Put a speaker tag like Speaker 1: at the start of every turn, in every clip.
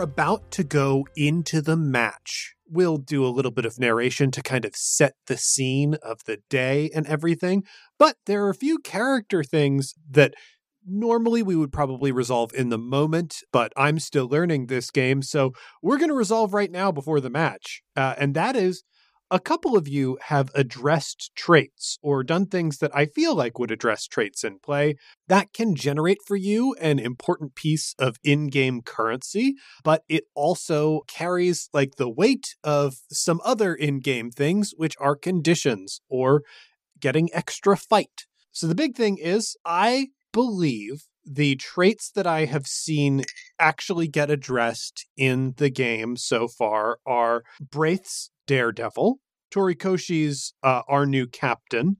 Speaker 1: Are about to go into the match. We'll do a little bit of narration to kind of set the scene of the day and everything, but there are a few character things that normally we would probably resolve in the moment, but I'm still learning this game, so we're going to resolve right now before the match. Uh, and that is a couple of you have addressed traits or done things that I feel like would address traits in play. That can generate for you an important piece of in game currency, but it also carries like the weight of some other in game things, which are conditions or getting extra fight. So the big thing is, I believe the traits that I have seen actually get addressed in the game so far are Braith's Daredevil, Torikoshi's uh, our new captain,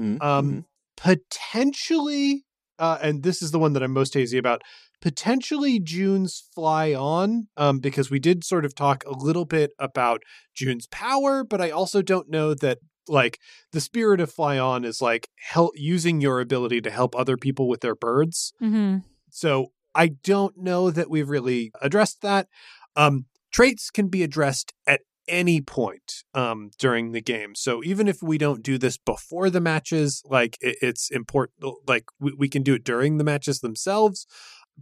Speaker 2: Mm-hmm.
Speaker 1: um, potentially, uh, and this is the one that I'm most hazy about. Potentially June's fly on, um, because we did sort of talk a little bit about June's power, but I also don't know that like the spirit of fly on is like help using your ability to help other people with their birds.
Speaker 3: Mm-hmm.
Speaker 1: So I don't know that we've really addressed that. Um, traits can be addressed at any point um, during the game. So even if we don't do this before the matches, like it, it's important, like we, we can do it during the matches themselves.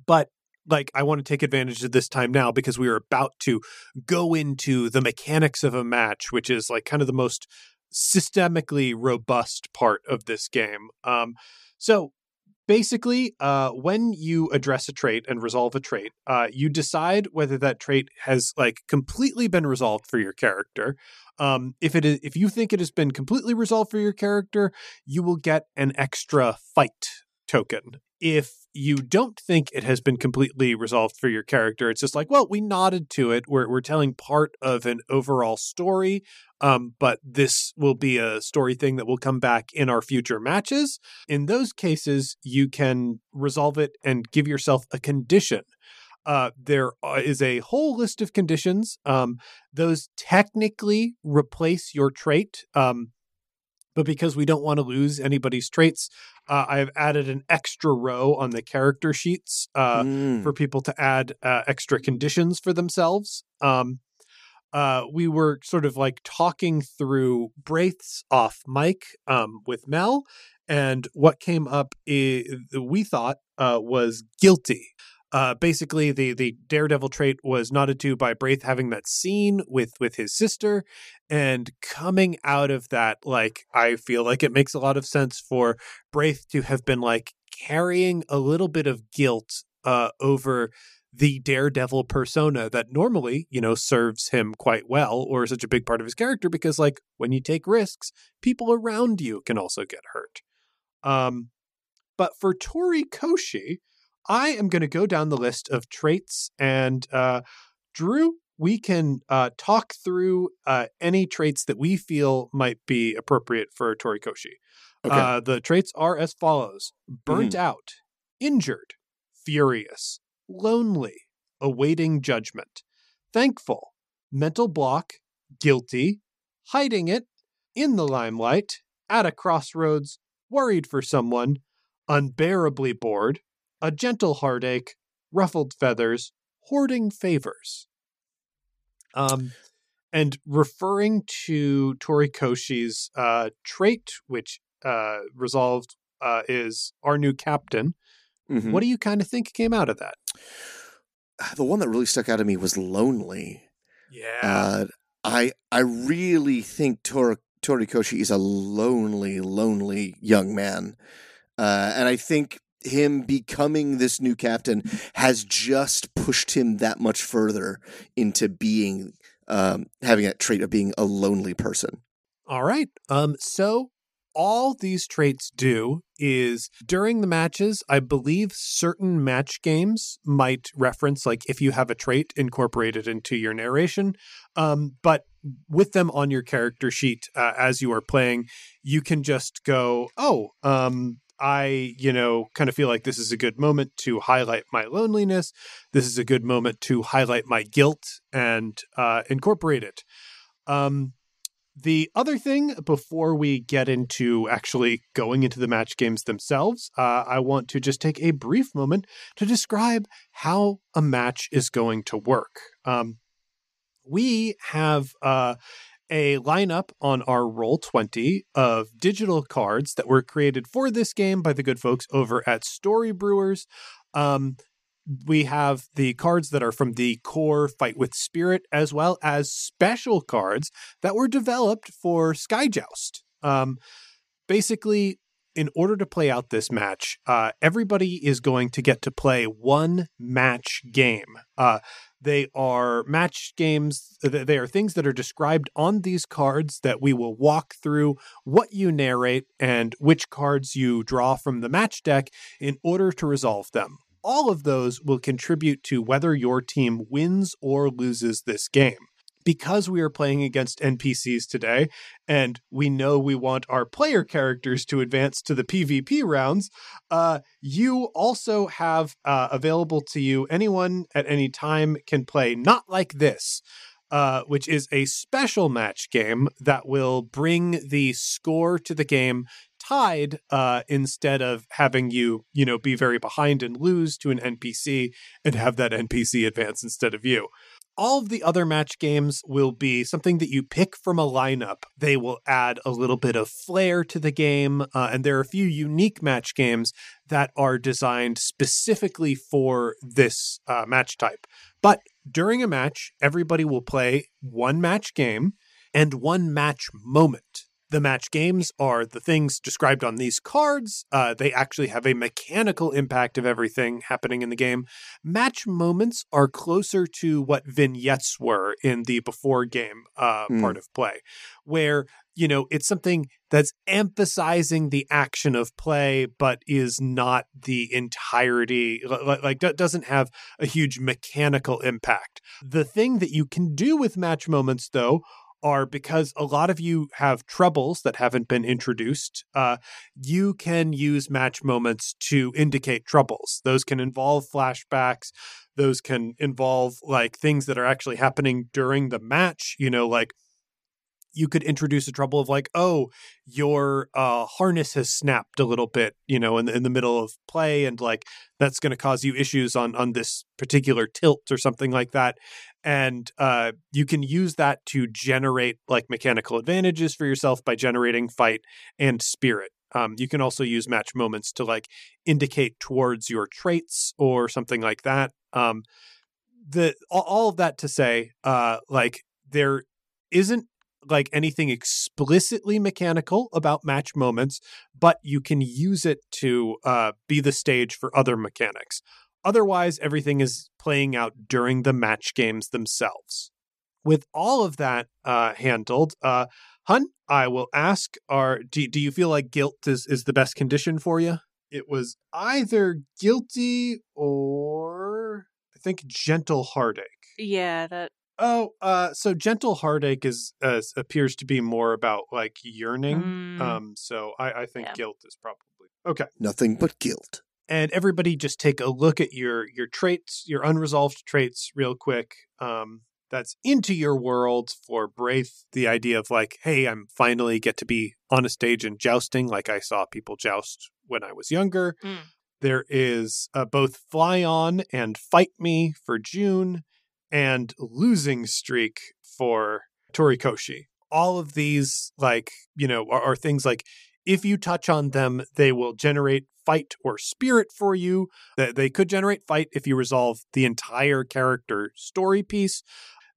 Speaker 1: But like I want to take advantage of this time now because we are about to go into the mechanics of a match, which is like kind of the most systemically robust part of this game. Um, so basically, uh, when you address a trait and resolve a trait, uh, you decide whether that trait has like completely been resolved for your character. Um, if it is, if you think it has been completely resolved for your character, you will get an extra fight token. If you don't think it has been completely resolved for your character, it's just like, well, we nodded to it. We're we're telling part of an overall story, um, but this will be a story thing that will come back in our future matches. In those cases, you can resolve it and give yourself a condition. Uh, there is a whole list of conditions. Um, those technically replace your trait. Um, but because we don't want to lose anybody's traits, uh, I have added an extra row on the character sheets uh,
Speaker 2: Mm.
Speaker 1: for people to add uh, extra conditions for themselves. Um, uh, we were sort of like talking through Braith's off mic um, with Mel, and what came up i- we thought uh, was guilty. Uh, basically, the the daredevil trait was nodded to by Braith having that scene with with his sister, and coming out of that, like I feel like it makes a lot of sense for Braith to have been like carrying a little bit of guilt uh, over the daredevil persona that normally, you know, serves him quite well or is such a big part of his character because like when you take risks, people around you can also get hurt. Um but for Torikoshi, I am going to go down the list of traits and uh Drew, we can uh talk through uh any traits that we feel might be appropriate for Torikoshi.
Speaker 2: Okay.
Speaker 1: Uh, the traits are as follows burnt out, injured, furious, lonely, awaiting judgment, thankful, mental block, guilty, hiding it, in the limelight, at a crossroads, worried for someone, unbearably bored, a gentle heartache, ruffled feathers, hoarding favors. Um, and referring to Torikoshi's uh, trait, which uh, resolved uh, is our new captain.
Speaker 2: Mhm.
Speaker 1: What do you kind of think came out of that?
Speaker 2: the one that really stuck out to me was lonely.
Speaker 1: Yeah.
Speaker 2: Uh, I I really think Tor- Torikoshi is a lonely, lonely young man, uh, and I think him becoming this new captain has just pushed him that much further into being um, having that trait of being a lonely person.
Speaker 1: All right. Um, so all these traits do is during the matches, I believe certain match games might reference like if you have a trait incorporated into your narration. Um, but with them on your character sheet uh, as you are playing, you can just go, oh, um, I, you know, kind of feel like this is a good moment to highlight my loneliness. This is a good moment to highlight my guilt and uh, incorporate it. Um, The other thing, before we get into actually going into the match games themselves, uh, I want to just take a brief moment to describe how a match is going to work. Um, we have uh, a lineup on our Roll20 of digital cards that were created for this game by the good folks over at Story Brewers. Um, we have the cards that are from the core Fight with Spirit, as well as special cards that were developed for Sky Joust. Um, basically, in order to play out this match, uh, everybody is going to get to play one match game. Uh, they are match games. They are things that are described on these cards that we will walk through what you narrate and which cards you draw from the match deck in order to resolve them. All of those will contribute to whether your team wins or loses this game because we are playing against NPCs today and we know we want our player characters to advance to the PvP rounds, uh, you also have uh, available to you anyone at any time can play Not Like This. Uh, which is a special match game that will bring the score to the game tied uh, instead of having you, you know, be very behind and lose to an NPC and have that NPC advance instead of you all of the other match games will be something that you pick from a lineup. They will add a little bit of flair to the game. Uh, and there are a few unique match games that are designed specifically for this uh, match type. But during a match, everybody will play one match game and one match moment. The match games are the things described on these cards. Uh, they actually have a mechanical impact of everything happening in the game. Match moments are closer to what vignettes were in the before game uh, mm. part of play, where you know it's something that's emphasizing the action of play, but is not the entirety. Like, like doesn't have a huge mechanical impact. The thing that you can do with match moments, though, are because a lot of you have troubles that haven't been introduced. Uh, you can use match moments to indicate troubles. Those can involve flashbacks. Those can involve like things that are actually happening during the match. You know, like you could introduce a trouble of like, oh, your uh, harness has snapped a little bit, you know, in the, in the middle of play, and like that's going to cause you issues on on this particular tilt or something like that. And uh, you can use that to generate like mechanical advantages for yourself by generating fight and spirit. Um, you can also use match moments to like indicate towards your traits or something like that. Um, the all, of that to say, uh, like there isn't like anything explicitly mechanical about match moments, but you can use it to uh, be the stage for other mechanics. Otherwise, everything is playing out during the match games themselves. With all of that uh, handled, uh, Hun, I will ask: Are do, do you feel like guilt is is the best condition for you? It was either guilty or I think gentle heartache.
Speaker 3: Yeah, that
Speaker 1: Oh, uh, so gentle heartache is uh, appears to be more about like yearning. Mm. Um, so I, I think yeah. guilt is probably okay.
Speaker 2: Nothing but guilt.
Speaker 1: And everybody, just take a look at your your traits, your unresolved traits, real quick. Um, that's into your world for Braith. The idea of like, hey, I'm finally get to be on a stage and jousting, like I saw people joust when I was younger. Mm. There is uh, both Fly On and Fight Me for June and losing streak for Torikoshi. All of these, like, you know, are, are things like if you touch on them, they will generate fight or spirit for you. They could generate fight if you resolve the entire character story piece.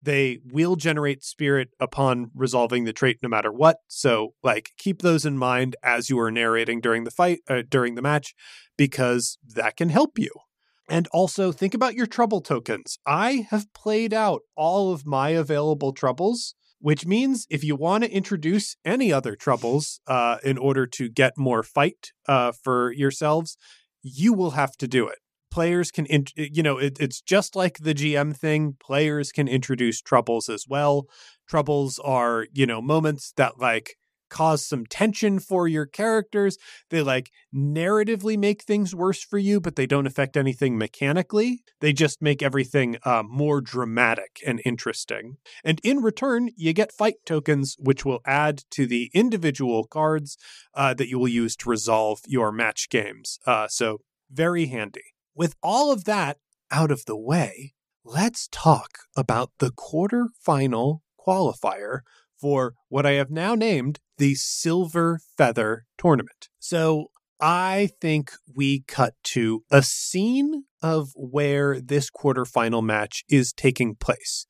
Speaker 1: They will generate spirit upon resolving the trait no matter what. So, like, keep those in mind as you are narrating during the fight, uh, during the match, because that can help you. And also think about your trouble tokens. I have played out all of my available troubles, which means if you want to introduce any other troubles uh, in order to get more fight uh, for yourselves, you will have to do it. Players can, in- you know, it, it's just like the GM thing. Players can introduce troubles as well. Troubles are, you know, moments that like cause some tension for your characters. They like narratively make things worse for you, but they don't affect anything mechanically. They just make everything uh, more dramatic and interesting. And in return, you get fight tokens, which will add to the individual cards uh, that you will use to resolve your match games. Uh, so, very handy. With all of that out of the way, let's talk about the quarterfinal qualifier for what I have now named the Silver Feather Tournament. So I think we cut to a scene of where this quarterfinal match is taking place.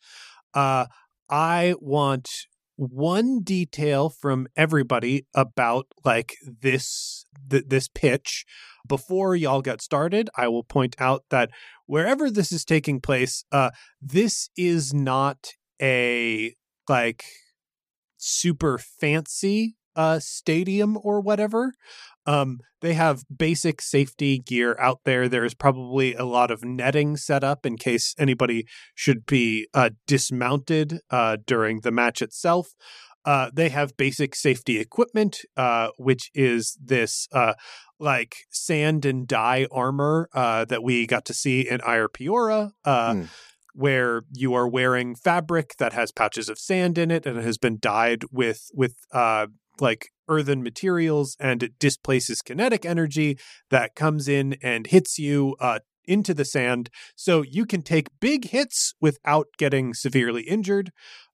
Speaker 1: Uh, I want one detail from everybody about like this th- this pitch before y'all get started i will point out that wherever this is taking place uh this is not a like super fancy uh stadium or whatever. Um they have basic safety gear out there. There's probably a lot of netting set up in case anybody should be uh dismounted uh during the match itself. Uh, they have basic safety equipment, uh, which is this uh, like sand and dye armor uh, that we got to see in Ire Piora. Mm where you are wearing fabric that has patches of sand in it and it has been dyed with with uh like earthen materials and it displaces kinetic energy that comes in and hits you uh into the sand. So you can take big hits without getting severely injured.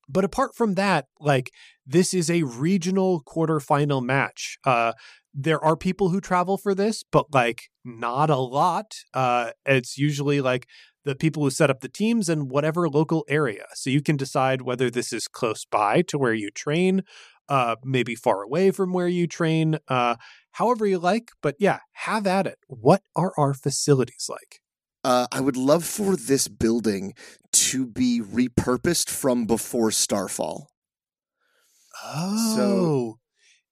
Speaker 1: But apart from that like this is a regional quarterfinal match. Uh there are people who travel for this, but like not a lot. Uh, it's usually like the people who set up the teams in whatever local area. So you can decide whether this is close by to where you train, uh, maybe far away from where you train, uh, however you like. But yeah, have at it. What are our facilities like?
Speaker 2: Uh, I would love for this building to be repurposed from before Starfall.
Speaker 1: Oh, so,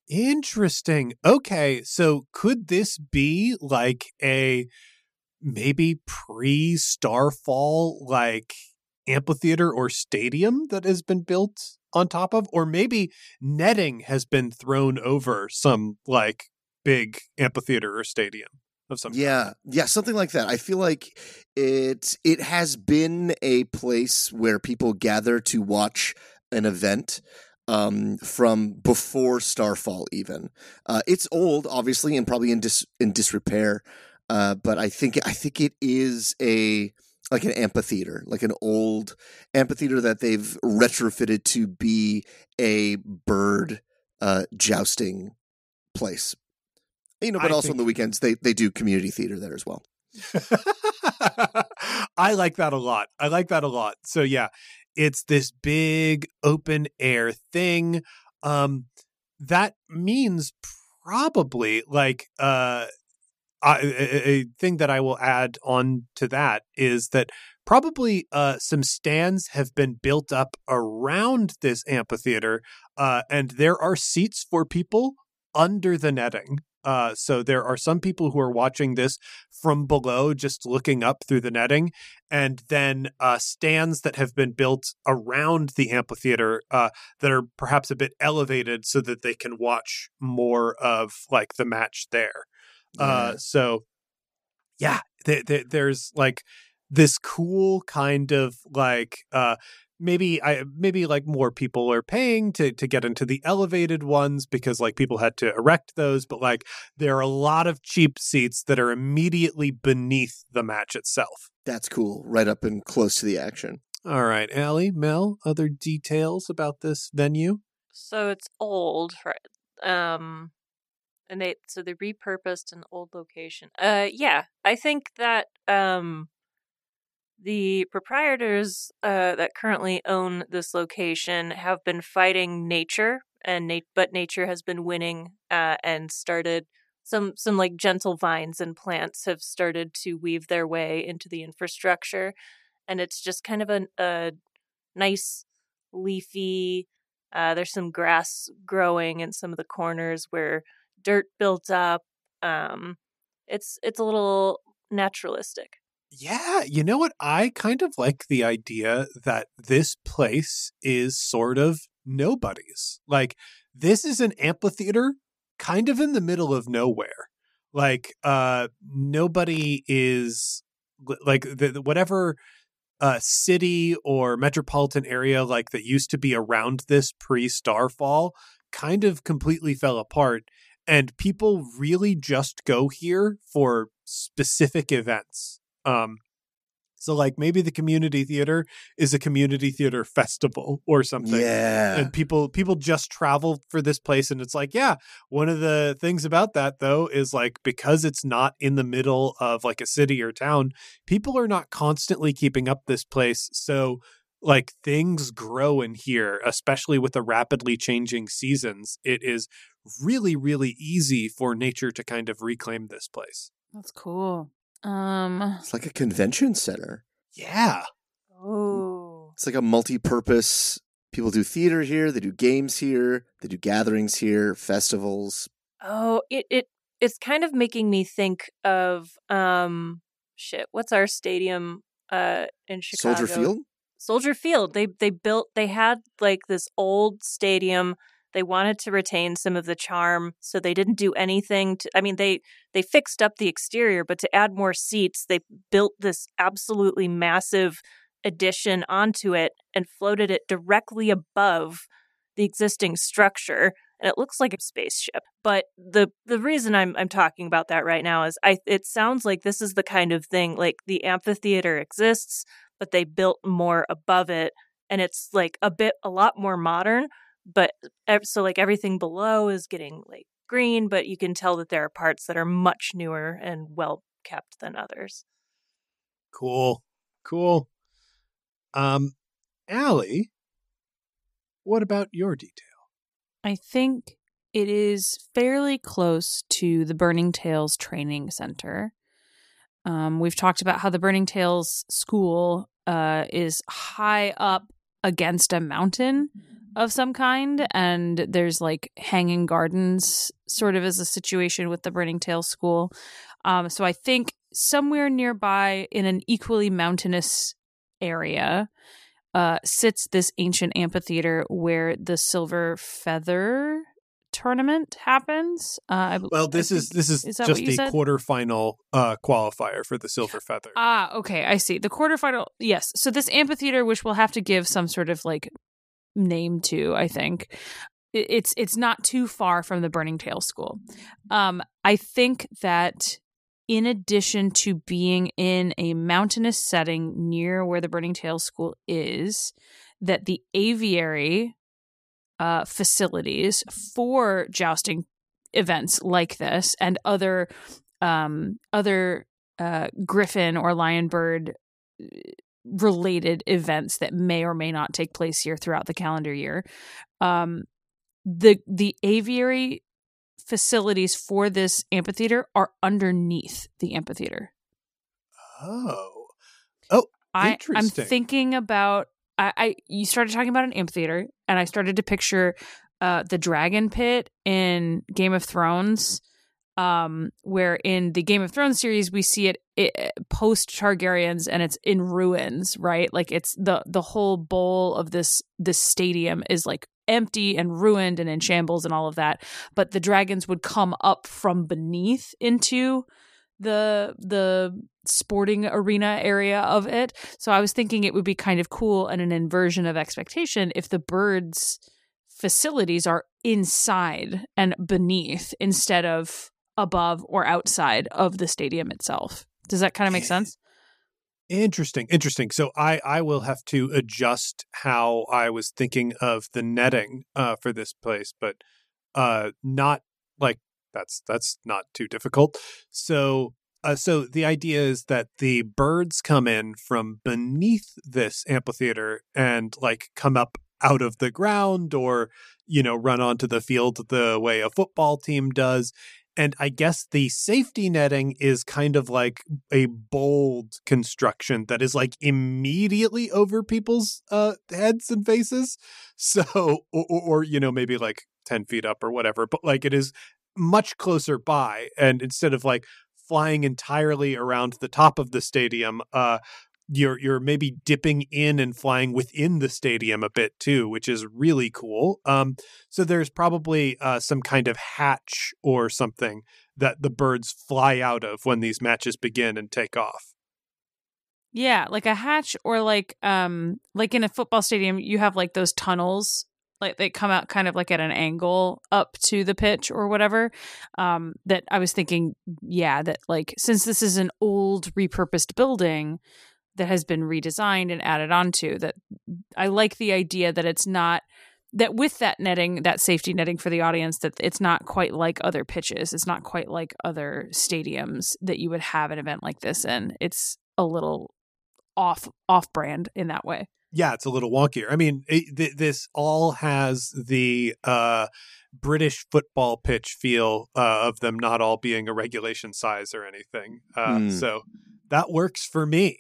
Speaker 1: interesting. Okay, so could this be like a maybe pre Starfall like amphitheater or stadium that has been built on top of, or maybe netting has been thrown over some like big amphitheater or stadium of some
Speaker 2: yeah
Speaker 1: kind.
Speaker 2: yeah something like that i feel like it it has been a place where people gather to watch an event um, from before Starfall, even. Uh, it's old, obviously, and probably in dis in disrepair. Uh, but I think I think it is a like an amphitheater, like an old amphitheater that they've retrofitted to be a bird uh, jousting place. You know, but I also on the weekends they they do community theater there as well.
Speaker 1: I like that a lot. I like that a lot. So yeah, it's this big open air thing. Um, that means probably like uh a, a, thing that I will add on to that is that probably uh, some stands have been built up around this amphitheater, uh, and there are seats for people under the netting. Uh, so there are some people who are watching this from below, just looking up through the netting, and then uh, stands that have been built around the amphitheater uh, that are perhaps a bit elevated so that they can watch more of like the match there. Uh, so yeah, th- th- there's like this cool kind of like uh maybe I maybe like more people are paying to to get into the elevated ones because like people had to erect those, but like there are a lot of cheap seats that are immediately beneath the match itself.
Speaker 2: That's cool, right up and close to the action.
Speaker 1: All right, Allie, Mel, other details about this venue?
Speaker 3: So it's old, right? Um, and they so they repurposed an old location. Uh, yeah, I think that um, the proprietors uh, that currently own this location have been fighting nature, and nat- but nature has been winning uh, and started some some like gentle vines and plants have started to weave their way into the infrastructure, and it's just kind of a, a nice leafy. Uh, there's some grass growing in some of the corners where dirt built up. Um, it's it's a little naturalistic.
Speaker 1: Yeah, you know what? I kind of like the idea that this place is sort of nobody's. Like this is an amphitheater kind of in the middle of nowhere. Like uh nobody is like the, whatever uh city or metropolitan area like that used to be around this pre Starfall kind of completely fell apart and people really just go here for specific events. Um so like maybe the community theater is a community theater festival or something.
Speaker 2: Yeah.
Speaker 1: And people people just travel for this place and it's like, yeah, one of the things about that though is like because it's not in the middle of like a city or town, people are not constantly keeping up this place. So like things grow in here, especially with the rapidly changing seasons. It is really really easy for nature to kind of reclaim this place.
Speaker 4: That's cool. Um,
Speaker 2: It's like a convention center.
Speaker 1: Yeah.
Speaker 3: Oh.
Speaker 2: It's like a multi-purpose. People do theater here. They do games here. They do gatherings here. Festivals.
Speaker 3: Oh, it it it's kind of making me think of um shit. What's our stadium uh in Chicago?
Speaker 2: Soldier Field.
Speaker 3: Soldier Field. They they built they had like this old stadium. They wanted to retain some of the charm, so they didn't do anything to I mean they they fixed up the exterior, but to add more seats, they built this absolutely massive addition onto it and floated it directly above the existing structure and it looks like a spaceship. But the the reason I'm I'm talking about that right now is I it sounds like this is the kind of thing like the amphitheater exists, but they built more above it and it's like a bit a lot more modern, but so like everything below is getting like green, but you can tell that there are parts that are much newer and well kept than others.
Speaker 1: Cool. Cool. Um, Allie, what about your detail?
Speaker 4: I think it is fairly close to the Burning Tails Training Center. Um, we've talked about how the Burning Tails School uh, is high up against a mountain of some kind, and there's like hanging gardens, sort of as a situation with the Burning Tail School. Um, so I think somewhere nearby in an equally mountainous area uh, sits this ancient amphitheater where the Silver Feather tournament happens. Uh,
Speaker 1: Well, this is this is,
Speaker 4: is
Speaker 1: just a
Speaker 4: said?
Speaker 1: quarterfinal uh qualifier for the Silver Feather.
Speaker 4: Ah, okay, I see. The quarterfinal, yes. So this amphitheater, which we'll have to give some sort of like name to, I think. It's it's not too far from the Burning Tail School. Um, I think that in addition to being in a mountainous setting near where the Burning Tail School is, that the aviary uh, facilities for jousting events like this and other um, other uh, griffin or lion bird uh, related events that may or may not take place here throughout the calendar year. Um, the the aviary facilities for this amphitheater are underneath the amphitheater.
Speaker 1: Oh.
Speaker 4: Oh, I, I'm thinking about I, I you started talking about an amphitheater and I started to picture uh the dragon pit in Game of Thrones um where in the Game of Thrones series we see it, it post Targaryens and it's in ruins right like it's the the whole bowl of this this stadium is like empty and ruined and in shambles and all of that but the dragons would come up from beneath into the the sporting arena area of it. So I was thinking it would be kind of cool and an inversion of expectation if the birds facilities are inside and beneath instead of above or outside of the stadium itself. Does that kind of make sense?
Speaker 1: Interesting, interesting. So I I will have to adjust how I was thinking of the netting uh for this place, but uh not like that's that's not too difficult. So uh, so the idea is that the birds come in from beneath this amphitheater and like come up out of the ground or you know run onto the field the way a football team does and I guess the safety netting is kind of like a bold construction that is like immediately over people's uh, heads and faces. So, or, or, you know, maybe like 10 feet up or whatever, but like it is much closer by. And instead of like flying entirely around the top of the stadium, uh, you're you're maybe dipping in and flying within the stadium a bit too, which is really cool. Um, so there's probably uh, some kind of hatch or something that the birds fly out of when these matches begin and take off.
Speaker 4: Yeah, like a hatch or like um like in a football stadium you have like those tunnels like they come out kind of like at an angle up to the pitch or whatever um that I was thinking yeah that like since this is an old repurposed building that has been redesigned and added onto that I like the idea that it's not that with that netting that safety netting for the audience that it's not quite like other pitches. It's not quite like other stadiums that you would have an event like this in. It's a little off off brand in that way.
Speaker 1: Yeah it's a little wonkier. I mean it, th- this all has the uh british football pitch feel uh, of them not all being a regulation size or anything uh,
Speaker 2: Mm.
Speaker 1: so that works for me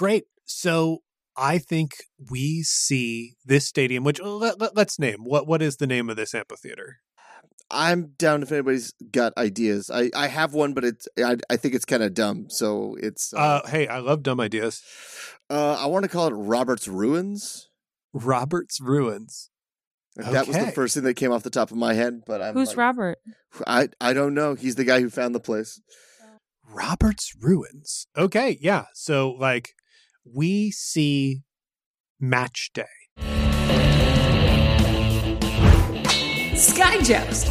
Speaker 1: great so i think we see this stadium which let, let, let's name what what is the name of this amphitheater
Speaker 2: I'm down if anybody's got ideas. I, I have one, but it's I, I think it's kind of dumb. So it's uh,
Speaker 1: uh hey i love dumb ideas
Speaker 2: uh, I want to call it Robert's Ruins.
Speaker 1: robert's ruins
Speaker 2: That was the first thing that came off the top of my head. But I'm
Speaker 4: who's
Speaker 2: like,
Speaker 4: Robert
Speaker 2: I I don't know. He's the guy who found the place.
Speaker 1: Robert's Ruins. Okay, yeah. So like we see match day.
Speaker 5: Sky Joust.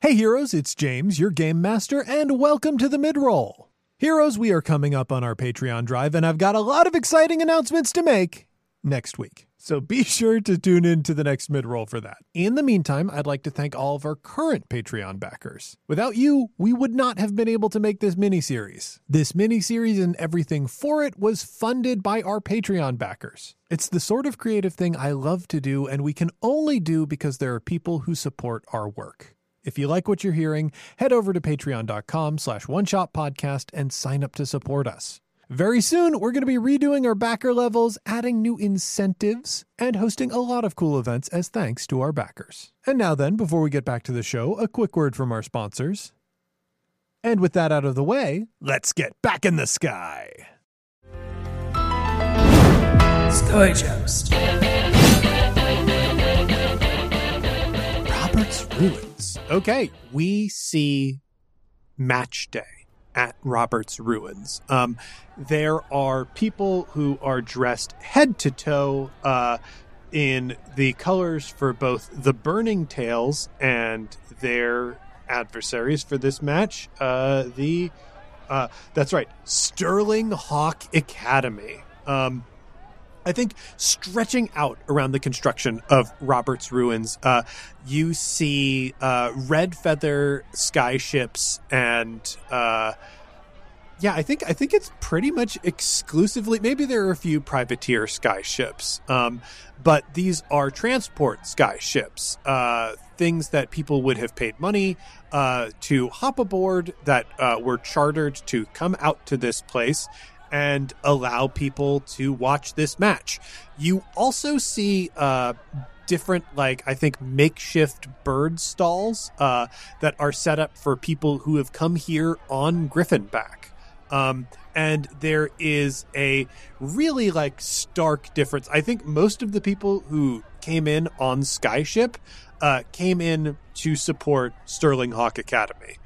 Speaker 6: Hey heroes, it's James, your game master, and welcome to the midroll. Heroes, we are coming up on our Patreon drive, and I've got a lot of exciting announcements to make next week. So be sure to tune in to the next midroll for that. In the meantime, I'd like to thank all of our current Patreon backers. Without you, we would not have been able to make this miniseries. This miniseries and everything for it was funded by our Patreon backers. It's the sort of creative thing I love to do, and we can only do because there are people who support our work. If you like what you're hearing, head over to patreon.com slash one shot podcast and sign up to support us. Very soon, we're going to be redoing our backer levels, adding new incentives, and hosting a lot of cool events as thanks to our backers. And now, then, before we get back to the show, a quick word from our sponsors. And with that out of the way, let's get back in the sky.
Speaker 5: Sky Joust.
Speaker 1: Robert's Ruins. Okay, we see match day at Robert's Ruins. Um, there are people who are dressed head to toe uh, in the colors for both the Burning Tails and their adversaries for this match. Uh, the uh, that's right, Sterling Hawk Academy. Um, I think stretching out around the construction of Robert's Ruins, uh, you see uh, red feather skyships and. Uh, yeah, I think I think it's pretty much exclusively. Maybe there are a few privateer skyships, um, but these are transport skyships, uh, things that people would have paid money uh, to hop aboard, that uh, were chartered to come out to this place and allow people to watch this match. You also see uh, different, like I think, makeshift bird stalls uh, that are set up for people who have come here on Griffinback. Um, and there is a really like stark difference. I think most of the people who came in on Skyship uh, came in to support Sterling Hawk Academy.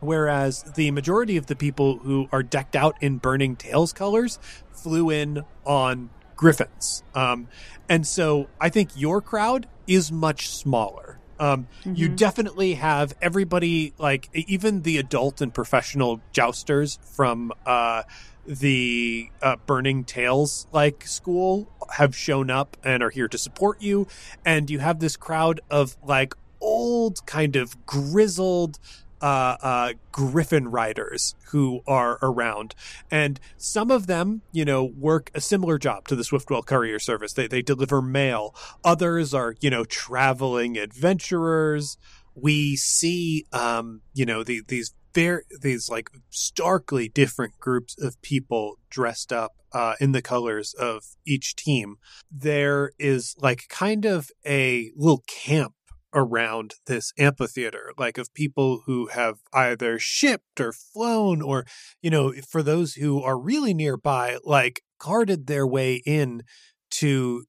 Speaker 1: Whereas the majority of the people who are decked out in Burning Tails colors flew in on Griffins. Um, and so I think your crowd is much smaller. Um, You definitely have everybody, like even the adult and professional jousters from uh, the uh, Burning Tails like school have shown up and are here to support you, and you have this crowd of like old, kind of grizzled uh, uh, griffin riders who are around. And some of them, you know, work a similar job to the Swiftwell Courier Service. They, they deliver mail. Others are, you know, traveling adventurers. We see, um, you know, the, these very, these like starkly different groups of people dressed up uh, in the colors of each team. There is like kind of a little camp around this amphitheater, like of people who have either shipped or flown, or, you know, for those who are really nearby, like carted their way in to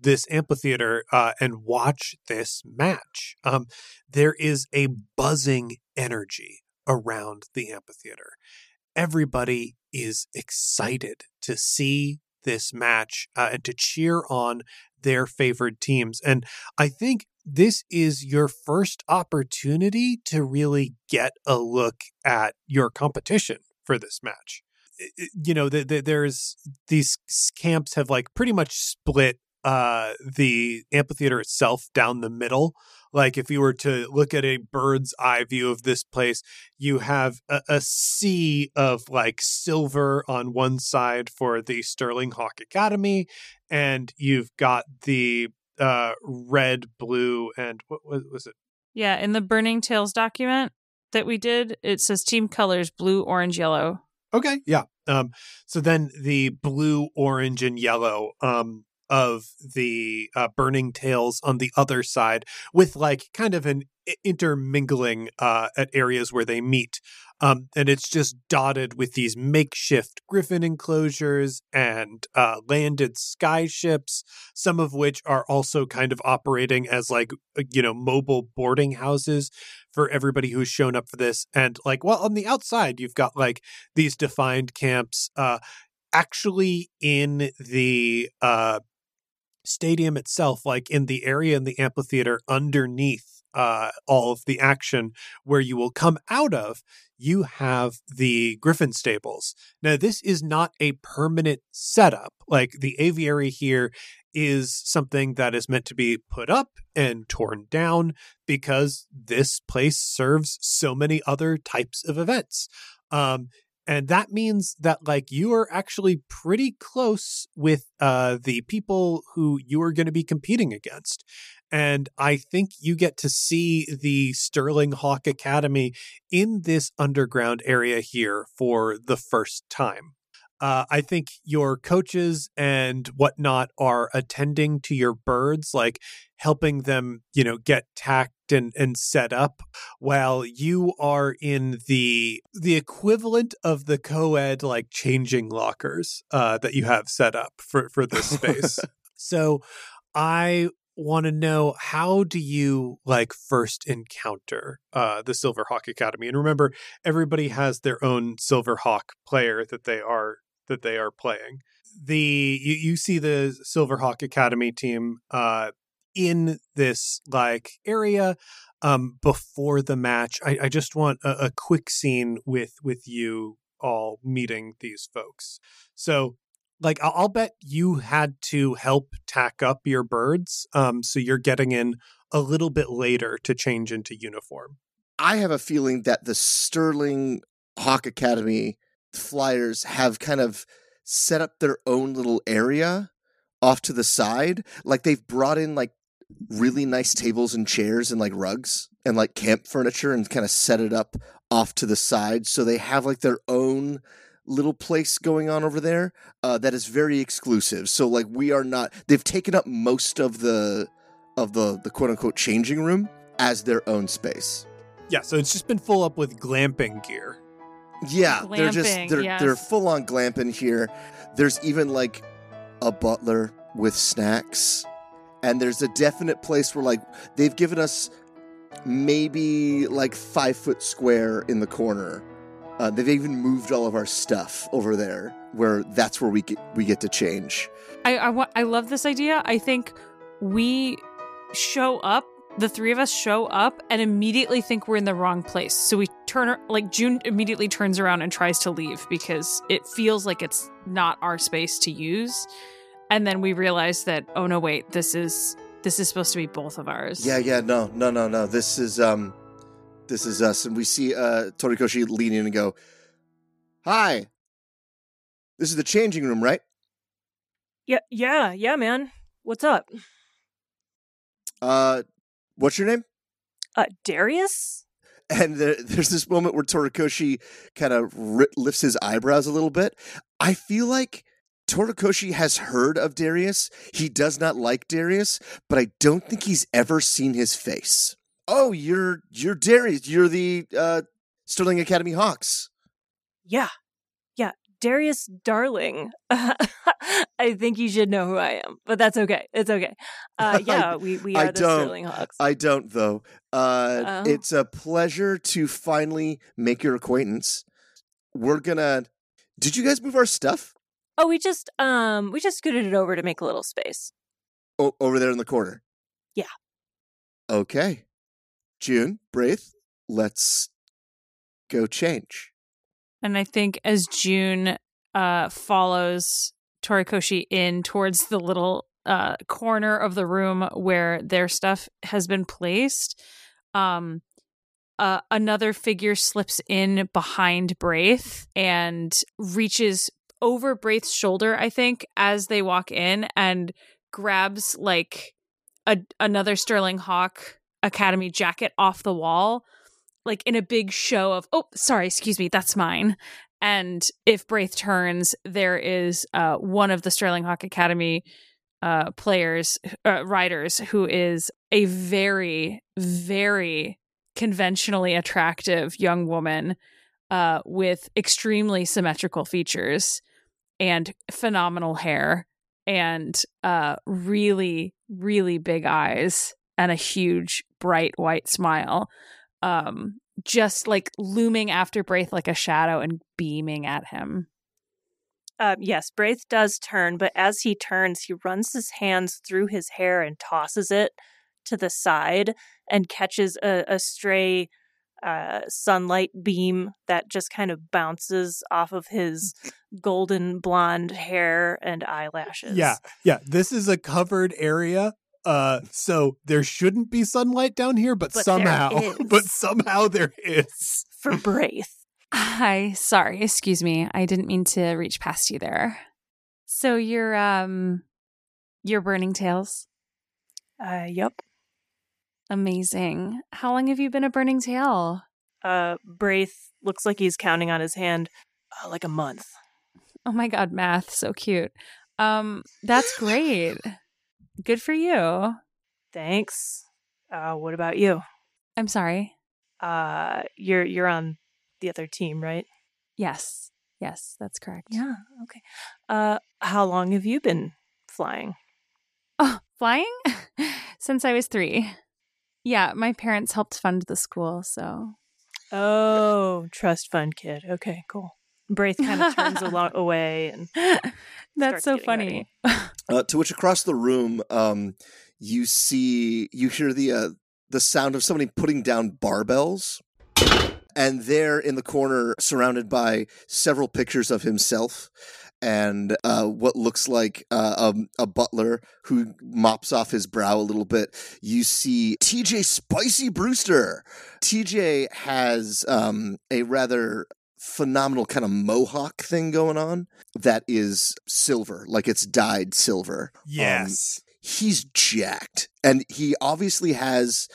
Speaker 1: this amphitheater uh, and watch this match. Um, there is a buzzing energy around the amphitheater. Everybody is excited to see this match uh, and to cheer on their favored teams. And I think this is your first opportunity to really get a look at your competition for this match. You know, the, the, there's these camps have like pretty much split uh, the amphitheater itself down the middle. Like if you were to look at a bird's eye view of this place, you have a, a sea of like silver on one side for the Sterling Hawk Academy, and you've got the uh, red, blue, and what was, was it?
Speaker 4: Yeah, in the Burning Tails document that we did, it says team colors blue, orange, yellow.
Speaker 1: Okay, yeah. Um, so then the blue, orange, and yellow um, of the uh, Burning Tails on the other side, with like kind of an intermingling uh, at areas where they meet. Um, and it's just dotted with these makeshift griffin enclosures and uh, landed sky ships, some of which are also kind of operating as like, uh, you know, mobile boarding houses for everybody who's shown up for this. And like, well, on the outside, you've got like these defined camps. Uh, actually in the uh stadium itself, like in the area in the amphitheater underneath uh, all of the action, where you will come out of, you have the Griffin stables. Now, this is not a permanent setup. Like the aviary here is something that is meant to be put up and torn down because this place serves so many other types of events. Um, and that means that like you are actually pretty close with uh the people who you are going to be competing against. And i think you get to see the sterling hawk academy in this underground area here for the first time uh, I think your coaches and whatnot are attending to your birds, like helping them, you know, get tacked and, and set up while you are in the the equivalent of the co-ed like changing lockers uh, that you have set up for, for this space. so I want to know how do you like first encounter uh, the Silver Hawk Academy? And remember, everybody has their own Silver Hawk player that they are that they are playing. The you, you see the Silverhawk Academy team uh, in this like area um, before the match. I, I just want a, a quick scene with with you all meeting these folks. So like I'll, I'll, bet you had to help tack up your birds um so you're getting in a little bit later to change into uniform
Speaker 2: i have a feeling that the sterling hawk academy flyers have kind of set up their own little area off to the side. Like they've brought in like really nice tables and chairs and like rugs and like camp furniture and kind of set it up off to the side. So they have like their own little place going on over there uh, that is very exclusive. So like we are not they've taken up most of the of the the quote unquote changing room as their own space.
Speaker 1: Yeah so it's just been full up with glamping gear
Speaker 2: yeah
Speaker 4: glamping,
Speaker 2: they're just they're
Speaker 4: yes.
Speaker 2: they're full on glamping here there's even like a butler with snacks and there's a definite place where like they've given us maybe like five foot square in the corner. Uh, they've even moved all of our stuff over there, where that's where we get we get to change.
Speaker 4: I I, wa- I love this idea. I think we show up. The three of us show up and immediately think we're in the wrong place. So we turn like June immediately turns around and tries to leave because it feels like it's not our space to use. And then we realize that oh no wait this is this is supposed to be both of ours.
Speaker 2: Yeah, yeah, no, no, no, no. This is um, this is us, and we see uh Torikoshi lean in and go, "Hi, this is the changing room, right?"
Speaker 3: Yeah, yeah, yeah, man. What's up?
Speaker 2: Uh, what's your name?
Speaker 3: Uh, Darius?
Speaker 2: and there, there's this moment where Torikoshi kind of ri- lifts his eyebrows a little bit. I feel like Torikoshi has heard of Darius. He does not like Darius, but I don't think he's ever seen his face. Oh, you're you're Darius. You're the uh, Sterling Academy Hawks.
Speaker 3: Yeah. Darius Darling. I think you should know who I am, but that's okay. It's okay. Uh, yeah, we, we
Speaker 2: I
Speaker 3: are the
Speaker 2: don't.
Speaker 3: Sterling Hawks.
Speaker 2: I don't though. Uh,
Speaker 3: Oh.
Speaker 2: It's a pleasure to finally make your acquaintance. We're gonna. Did you guys move our stuff
Speaker 3: oh, we just um we just scooted it over to make a little space.
Speaker 2: o- over there in the corner?
Speaker 3: Yeah.
Speaker 2: Okay. June, Braith, let's go change.
Speaker 4: And I think as June uh, follows Torikoshi in towards the little uh, corner of the room where their stuff has been placed, um, uh, another figure slips in behind Braith and reaches over Braith's shoulder, I think, as they walk in and grabs like a, another Sterling Hawk Academy jacket off the wall like in a big show of oh sorry excuse me that's mine. And if braith turns there is uh one of the sterling hawk academy uh players uh, riders who is a very very conventionally attractive young woman uh with extremely symmetrical features and phenomenal hair and uh really really big eyes and a huge bright white smile um just like looming after Braith like a shadow and beaming at him.
Speaker 3: Um, yes, Braith does turn, but as he turns, he runs his hands through his hair and tosses it to the side and catches a, a stray uh, sunlight beam that just kind of bounces off of his golden blonde hair and eyelashes.
Speaker 1: Yeah, yeah. This is a covered area. Uh, so there shouldn't be sunlight down here, but,
Speaker 3: But
Speaker 1: somehow, but somehow there is.
Speaker 3: For Braith.
Speaker 4: Hi, sorry, excuse me. I didn't mean to reach past you there. So you're um you're burning tails.
Speaker 3: Uh, yep.
Speaker 4: Amazing. How long have you been a burning tail?
Speaker 3: Uh, Braith looks like he's counting on his hand uh, like a month.
Speaker 4: Oh my god, math, so cute. Um that's great. Good for you.
Speaker 3: Thanks. Uh, what about you?
Speaker 4: I'm sorry.
Speaker 3: Uh, you're you're on the other team, right?
Speaker 4: Yes. Yes, that's correct.
Speaker 3: Yeah. Okay. Uh, how long have you been flying?
Speaker 4: Oh, flying? Since I was 3. Yeah, my parents helped fund the school, so
Speaker 3: Oh, trust fund kid. Okay, cool. Braith kind of turns a lot away and
Speaker 4: That's so funny.
Speaker 2: Uh, to which across the room, um, you see, you hear the uh, the sound of somebody putting down barbells, and there in the corner, surrounded by several pictures of himself. And uh, what looks like uh, um, a butler who mops off his brow a little bit. You see TJ Spicy Brewster. TJ has um, a rather phenomenal kind of mohawk thing going on that is silver, like it's dyed silver.
Speaker 1: Yes.
Speaker 2: He's jacked, and he obviously has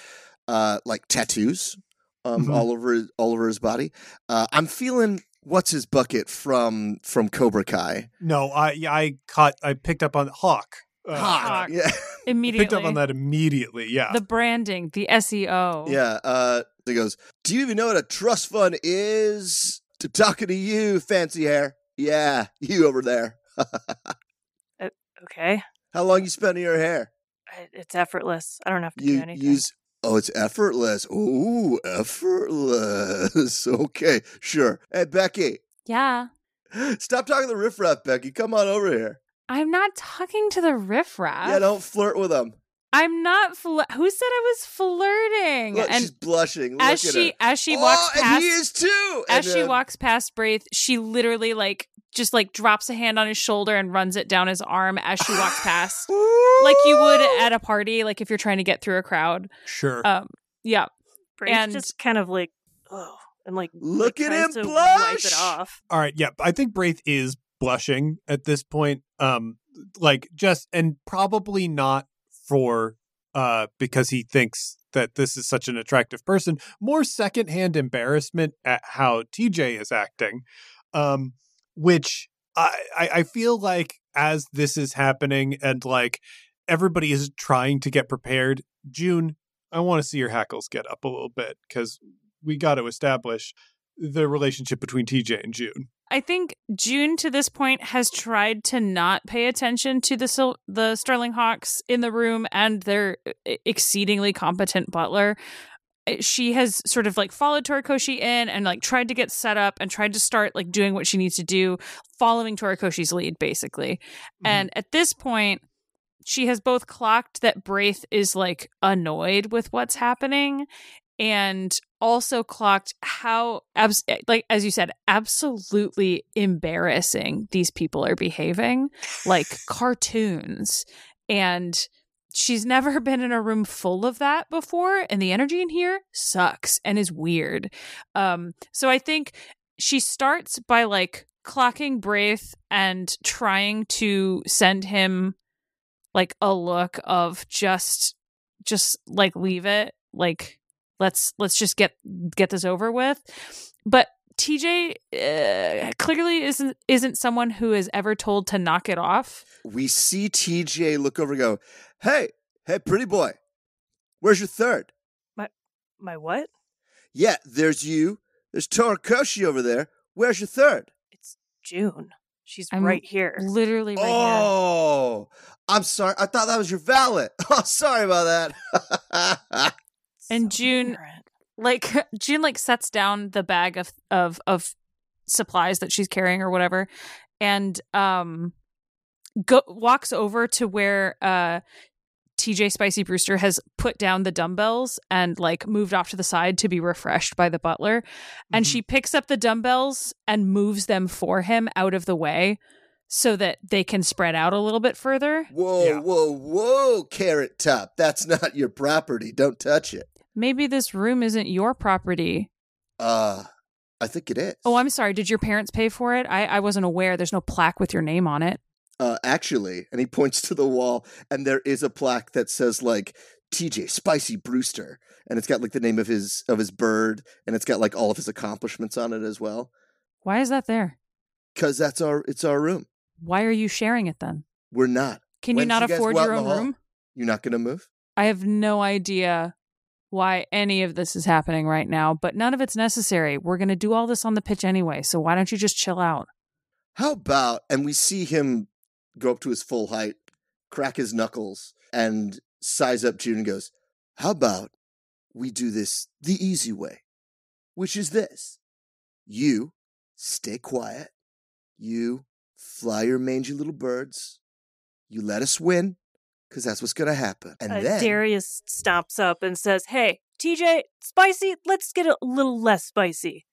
Speaker 2: uh, like tattoos um,
Speaker 1: Mhm.
Speaker 2: all over his, all over his body. Uh, I'm feeling what's his bucket from from Cobra Kai.
Speaker 1: no, I I caught. I picked up on Hawk. Uh,
Speaker 4: Hawk.
Speaker 2: yeah,
Speaker 4: Immediately.
Speaker 1: Picked up on that immediately. Yeah.
Speaker 4: The branding, the SEO.
Speaker 2: yeah. Uh, he goes, "Do you even know what a trust fund is?" To talking to you, fancy hair. Yeah, you over there.
Speaker 3: Uh, okay.
Speaker 2: How long you spending your hair?
Speaker 3: It's effortless. I don't have to do
Speaker 2: You
Speaker 3: anything.
Speaker 2: use oh, it's effortless. Ooh, effortless. okay, sure. Hey, Becky,
Speaker 4: Yeah.
Speaker 2: stop talking to the riffraff, Becky. Come on over here.
Speaker 4: I'm not talking to the riffraff.
Speaker 2: yeah, don't flirt with him.
Speaker 4: I'm not. Fl- Who said I was flirting?
Speaker 2: Look,
Speaker 4: and
Speaker 2: she's blushing.
Speaker 4: as
Speaker 2: Look at
Speaker 4: she
Speaker 2: her.
Speaker 4: as she
Speaker 2: oh,
Speaker 4: walks
Speaker 2: and
Speaker 4: past,
Speaker 2: he is too.
Speaker 4: as
Speaker 2: And,
Speaker 4: she walks past Braith, she literally like just like drops a hand on his shoulder and runs it down his arm as she walks past, like you would at a party, like if you're trying to get through a crowd.
Speaker 1: sure.
Speaker 4: Um, yeah.
Speaker 3: Braith's
Speaker 4: and-
Speaker 3: just kind of like, oh, and like
Speaker 2: Look
Speaker 3: like,
Speaker 2: at him
Speaker 3: to Wipe
Speaker 2: blush!
Speaker 3: it off.
Speaker 1: All right. Yeah. I think Braith is blushing at this point. Um, like just and probably not for uh because he thinks that this is such an attractive person. More secondhand embarrassment at how TJ is acting. Um, which I, I feel like as this is happening and like everybody is trying to get prepared, June, I want to see your hackles get up a little bit because we got to establish the relationship between TJ and June.
Speaker 4: I think June to this point has tried to not pay attention to the Sil- the Sterling Hawks in the room and their exceedingly competent butler. She has sort of like followed Torikoshi in and like tried to get set up and tried to start like doing what she needs to do, following Torikoshi's lead basically. Mm-hmm. And at this point, she has both clocked that Braith is like annoyed with what's happening and also clocked how abs- like as you said absolutely embarrassing these people are behaving like cartoons. And she's never been in a room full of that before and the energy in here sucks and is weird. Um so i think she starts by like clocking Braith and trying to send him like a look of just just like leave it like let's let's just get get this over with but TJ uh, clearly isn't isn't someone who is ever told to knock it off
Speaker 2: We see TJ look over and go, Hey, hey, pretty boy, where's your third?
Speaker 3: My my what?
Speaker 2: Yeah, there's you. There's Torikoshi over there. Where's your third?
Speaker 3: It's June. She's
Speaker 4: I'm
Speaker 3: right here.
Speaker 4: literally right here
Speaker 2: oh, I'm sorry. I thought that was your valet. Oh, sorry about that.
Speaker 4: And
Speaker 3: So
Speaker 4: June-
Speaker 3: ignorant.
Speaker 4: like June like sets down the bag of of of supplies that she's carrying or whatever and um go walks over to where uh TJ Spicy Brewster has put down the dumbbells and like moved off to the side to be refreshed by the butler and she picks up the dumbbells and moves them for him out of the way so that they can spread out a little bit further.
Speaker 2: whoa,
Speaker 1: Yeah.
Speaker 2: whoa, whoa, Carrot Top. That's not your property. Don't touch it.
Speaker 4: Maybe this room isn't your property.
Speaker 2: Uh, I think it is.
Speaker 4: Oh, I'm sorry. Did your parents pay for it? I, I wasn't aware. There's no plaque with your name on it.
Speaker 2: uh, actually, and he points to the wall, and there is a plaque that says like TJ Spicy Brewster, and it's got like the name of his of his bird, and it's got like all of his accomplishments on it as well.
Speaker 4: Why is that there?
Speaker 2: Cause that's our it's our room.
Speaker 4: Why are you sharing it then?
Speaker 2: We're not.
Speaker 4: Can
Speaker 2: When
Speaker 4: you not afford your own room?
Speaker 2: You're not gonna move.
Speaker 4: I have no idea why any of this is happening right now, but none of it's necessary. We're going to do all this on the pitch anyway, so why don't you just chill out?
Speaker 2: How about and we see him go up to his full height, crack his knuckles, and size up June and goes, How about we do this the easy way? Which is this. You stay quiet. You fly your mangy little birds. You let us win, because that's what's gonna happen. And
Speaker 3: Uh,
Speaker 2: then
Speaker 3: Darius stops up and says, Hey, TJ, spicy? Let's get a little less spicy.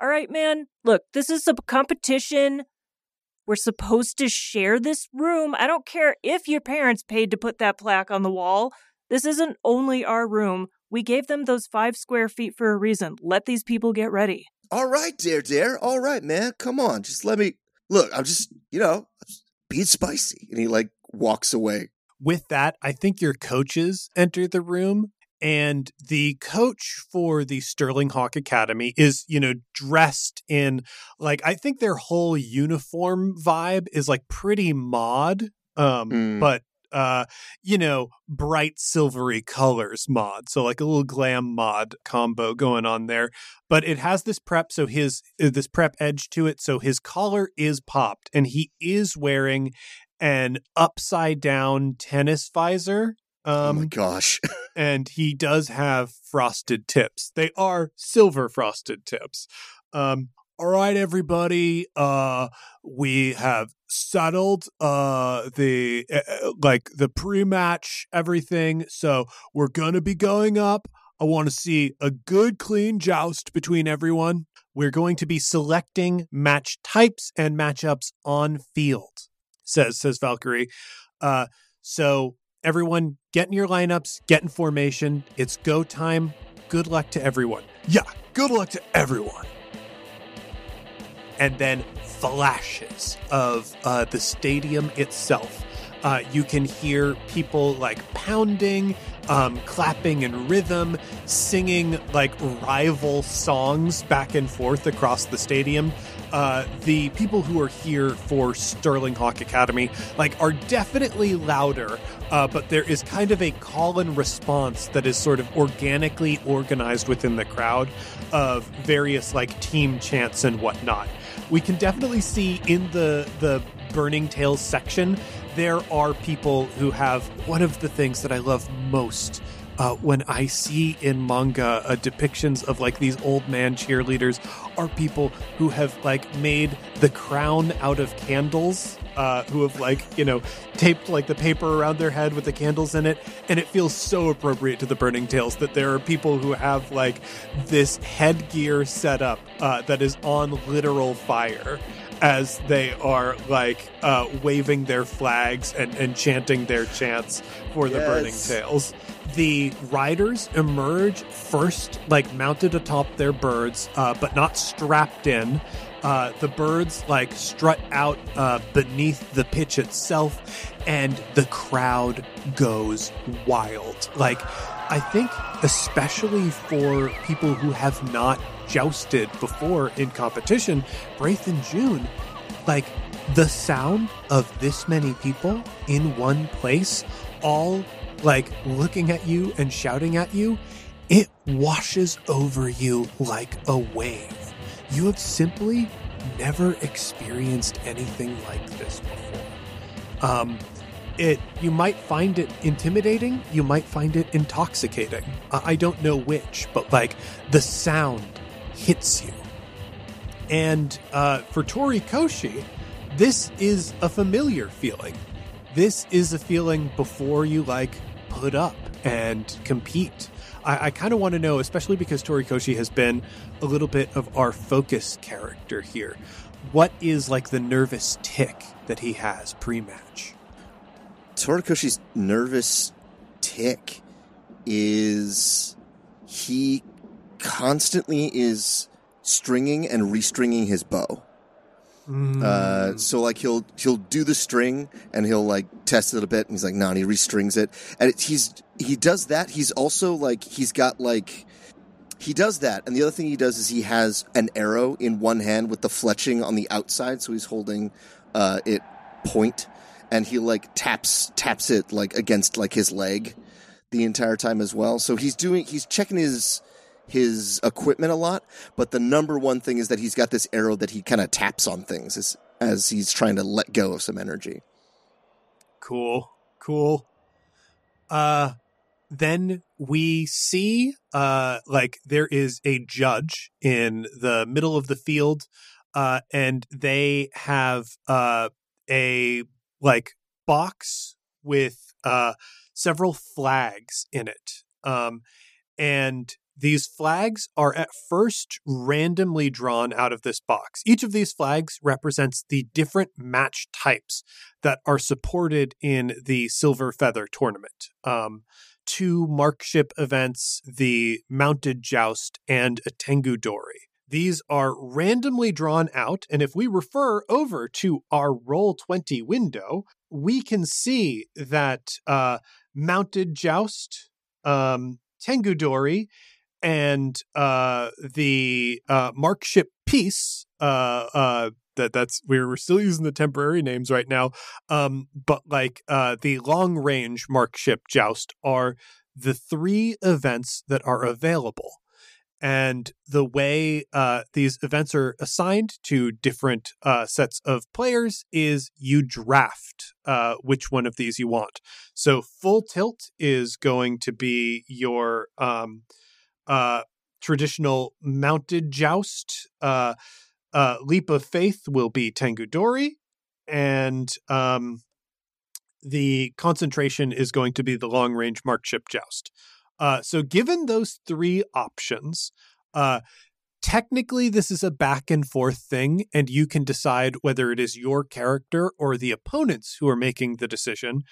Speaker 3: All right, man. Look, this is a competition. We're supposed to share this room. I don't care if your parents paid to put that plaque on the wall. This isn't only our room. We gave them those five square feet for a reason. Let these people get ready.
Speaker 2: All right, Dare Dare. All right, man. Come on. Just let me look. I'm just, you know, being spicy. And he like walks away.
Speaker 1: With that, I think your coaches enter the room. And the coach for the Sterling Hawk Academy is, you know, dressed in like I think their whole uniform vibe is like pretty mod. Um,
Speaker 2: Mm.
Speaker 1: but uh, you know, bright silvery colors mod. So like a little glam mod combo going on there. But it has this prep, so his uh, this prep edge to it. So his collar is popped, and he is wearing an upside down tennis visor.
Speaker 2: oh my
Speaker 1: Um,
Speaker 2: gosh.
Speaker 1: and he does have frosted tips. They are silver frosted tips. Um, all right, everybody. Uh, we have settled uh the uh, like the pre-match everything. So we're gonna be going up. I want to see a good clean joust between everyone. We're going to be selecting match types and matchups on field. Says says Valkyrie. Uh, so everyone get in your lineups, get in formation. It's go time. Good luck to everyone. Yeah, good luck to everyone. And then flashes of uh, the stadium itself. Uh, you can hear people like pounding, um, clapping in rhythm, singing like rival songs back and forth across the stadium. Uh, the people who are here for Sterling Hawk Academy like are definitely louder, uh, but there is kind of a call and response that is sort of organically organized within the crowd of various like team chants and whatnot. We can definitely see in the the Burning Tails section there are people who have one of the things that I love most uh, when I see in manga uh, depictions of like these old man cheerleaders are people who have like made the crown out of candles. Uh, who have like you know taped like the paper around their head with the candles in it, and it feels so appropriate to the Burning Tails that there are people who have like this headgear set up uh, that is on literal fire as they are like uh, waving their flags and, and chanting their chants for the
Speaker 2: Yes.
Speaker 1: Burning Tails. The riders emerge first, like mounted atop their birds, uh, but not strapped in. Uh, the birds like strut out uh, beneath the pitch itself, and the crowd goes wild. Like, I think, especially for people who have not jousted before in competition, Braith and June, like the sound of this many people in one place, all like looking at you and shouting at you, it washes over you like a wave. You have simply never experienced anything like this before. Um, it you might find it intimidating, you might find it intoxicating. I don't know which, but like the sound hits you. And uh, for Torikoshi, this is a familiar feeling. This is a feeling before you like put up and compete. I, I kind of want to know, especially because Torikoshi has been a little bit of our focus character here. What is like the nervous tic that he has pre-match?
Speaker 2: Torikoshi's nervous tic is he constantly is stringing and restringing his bow. Uh, so like he'll he'll do the string and he'll like test it a bit and he's like no and he restrings it. And it, he's he does that. He's also like he's got like he does that. And the other thing he does is he has an arrow in one hand with the fletching on the outside. So he's holding uh, it point and he like taps taps it like against like his leg the entire time as well. So he's doing he's checking his his equipment a lot, but the number one thing is that he's got this arrow that he kind of taps on things as, as he's trying to let go of some energy.
Speaker 1: Cool. Cool. Uh then we see uh like there is a judge in the middle of the field uh and they have uh a like box with uh several flags in it. Um and these flags are at first randomly drawn out of this box. Each of these flags represents the different match types that are supported in the Silver Feather tournament. Um, two markship events, the Mounted Joust and a Tengu Dori. These are randomly drawn out, and if we refer over to our Roll20 window, we can see that uh, Mounted Joust, um, Tengu Dori, and uh, the uh, Markship Peace, uh, uh, that that's we're, still using the temporary names right now um but like uh the long range markship joust are the three events that are available and the way uh, these events are assigned to different uh, sets of players is you draft uh, which one of these you want. So full tilt is going to be your um, uh, traditional mounted joust. Uh, uh, leap of faith will be Tengu Dori, and um, the concentration is going to be the long range markship joust. Uh, so, given those three options, uh, technically this is a back and forth thing, and you can decide whether it is your character or the opponents who are making the decision.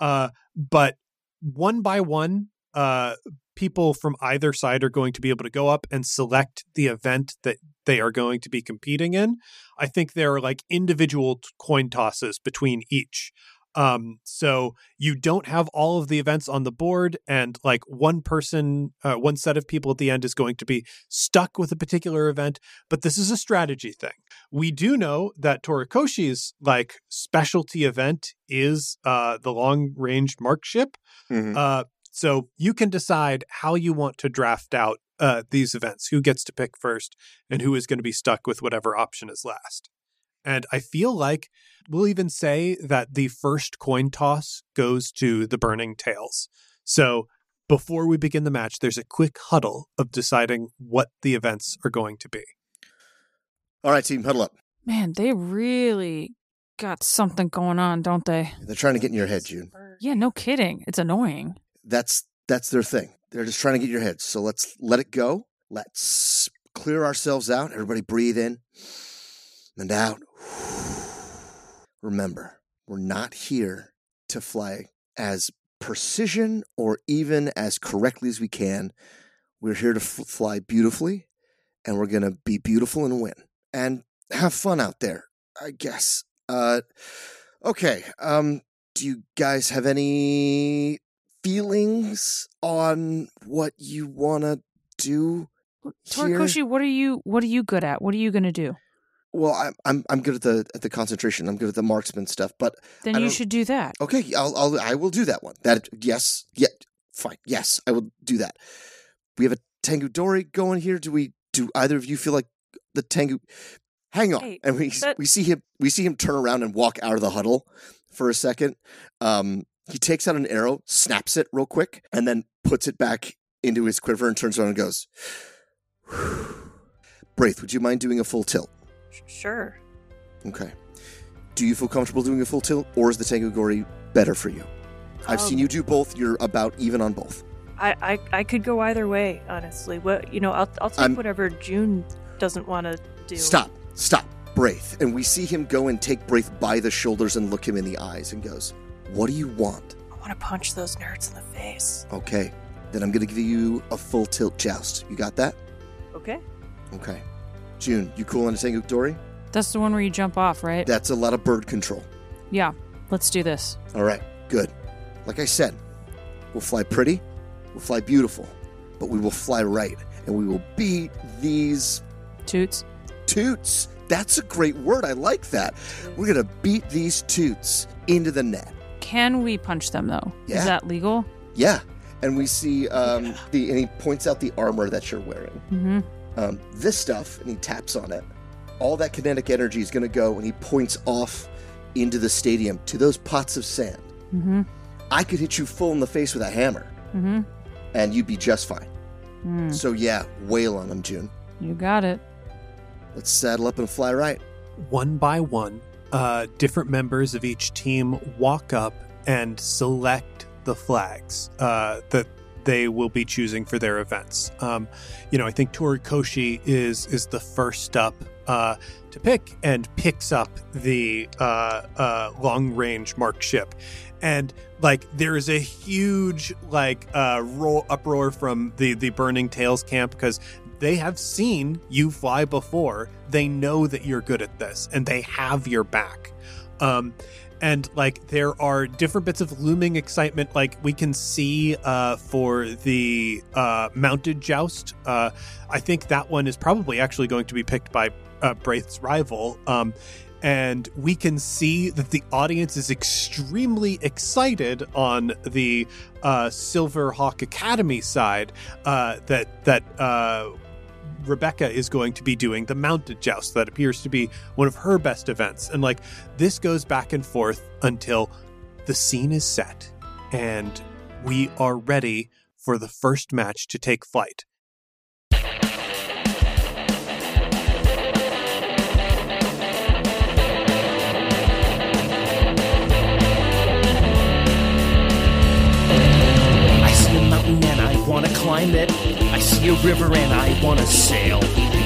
Speaker 1: Uh, but one by one, uh, people from either side are going to be able to go up and select the event that they are going to be competing in. I think there are like individual coin tosses between each. Um, so you don't have all of the events on the board, and like one person, uh, one set of people at the end is going to be stuck with a particular event. But this is a strategy thing. We do know that Torikoshi's like specialty event is uh, the long range mark ship.
Speaker 2: Mhm.
Speaker 1: Uh, so you can decide how you want to draft out uh, these events, who gets to pick first, and who is going to be stuck with whatever option is last. And I feel like we'll even say that the first coin toss goes to the Burning Tails. So before we begin the match, there's a quick huddle of deciding what the events are going to be.
Speaker 2: All right, team, huddle up.
Speaker 4: Man, they really got something going on, don't they?
Speaker 2: They're trying to get in your head, June.
Speaker 4: Yeah, no kidding. It's annoying.
Speaker 2: That's that's their thing. They're just trying to get your head. So let's let it go. Let's clear ourselves out. Everybody breathe in and out. Remember, we're not here to fly as precision or even as correctly as we can. We're here to f- fly beautifully, and we're going to be beautiful and win and have fun out there, I guess. Uh, okay. Um, do you guys have any feelings on what you want to do? here?
Speaker 4: Torikoshi, what are you what are you good at? What are you gonna do?
Speaker 2: Well, I'm I'm I'm good at the at the concentration. I'm good at the marksman stuff. But
Speaker 4: Then you should do that.
Speaker 2: okay, I'll I'll I will do that one. That yes, yeah, fine. Yes, I will do that. We have a Tengu Dori going here. Do we? Do either of you feel like the Tengu? Hang on,
Speaker 3: Hey,
Speaker 2: and we
Speaker 3: that-
Speaker 2: we see him we see him turn around and walk out of the huddle for a second. Um, he takes out an arrow, snaps it real quick, and then puts it back into his quiver and turns around and goes. Braith, would you mind doing a full tilt?
Speaker 3: Sure.
Speaker 2: Okay. Do you feel comfortable doing a full tilt, or is the Tengu Dori better for you? I've seen
Speaker 3: Um,
Speaker 2: you do both. You're about even on both.
Speaker 3: I, I I could go either way, honestly. What you know, I'll I'll take
Speaker 2: I'm-
Speaker 3: whatever June doesn't want to do.
Speaker 2: Stop. Stop. Braith. And we see him go and take Braith by the shoulders and look him in the eyes and goes, What do you want?
Speaker 3: I want to punch those nerds in the face.
Speaker 2: Okay. Then I'm going to give you a full tilt joust. You got that?
Speaker 3: Okay.
Speaker 2: Okay. June, you cool on a Tengu Dori?
Speaker 4: That's the one where you jump off, right?
Speaker 2: That's a lot of bird control.
Speaker 4: yeah. Let's do this.
Speaker 2: All right. Good. Like I said, we'll fly pretty, we'll fly beautiful, but we will fly right, and we will beat these
Speaker 4: Toots.
Speaker 2: toots. That's a great word. I like that. We're going to beat these toots into the net.
Speaker 4: Can we punch them though?
Speaker 2: Yeah.
Speaker 4: Is that legal?
Speaker 2: Yeah. And we see um, the, and he points out the armor that you're wearing.
Speaker 4: Mm-hmm.
Speaker 2: Um, this stuff, and he taps on it. All that kinetic energy is going to go, and he points off into the stadium to those pots of sand.
Speaker 4: Mm-hmm.
Speaker 2: I could hit you full in the face with a hammer,
Speaker 4: Mm-hmm.
Speaker 2: and you'd be just fine.
Speaker 4: Mm.
Speaker 2: So yeah, wail on him, June.
Speaker 4: You got it.
Speaker 2: Let's saddle up and fly right.
Speaker 1: one by one, uh, different members of each team walk up and select the flags uh, that they will be choosing for their events. Um, you know, I think Torikoshi is is the first up uh, to pick and picks up the uh, uh, long range mark ship. And like there is a huge like uh, roar uproar from the the Burning Tails camp because they have seen you fly before. They know that you're good at this and they have your back. Um, and like there are different bits of looming excitement like we can see uh, for the uh, mounted joust uh, i think that one is probably actually going to be picked by uh, braith's rival um, and we can see that the audience is extremely excited on the uh, silver hawk academy side uh, that that uh, Rebecca is going to be doing the mounted joust. That appears to be one of her best events. And like this goes back and forth until the scene is set and we are ready for the first match to take flight.
Speaker 5: climate. I see a river and I wanna sail.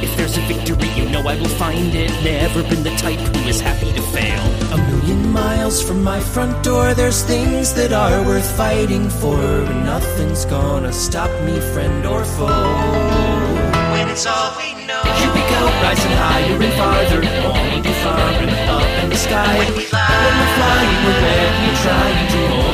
Speaker 5: If there's a victory, you know I will find it. Never been the type who is happy to fail. A million miles from my front door, there's things that are worth fighting for. And nothing's gonna stop me, friend or foe. When it's all we know, here we go, rising higher and farther, only to far and up in the sky. When we fly, when we're flying, we're ready, trying to hold.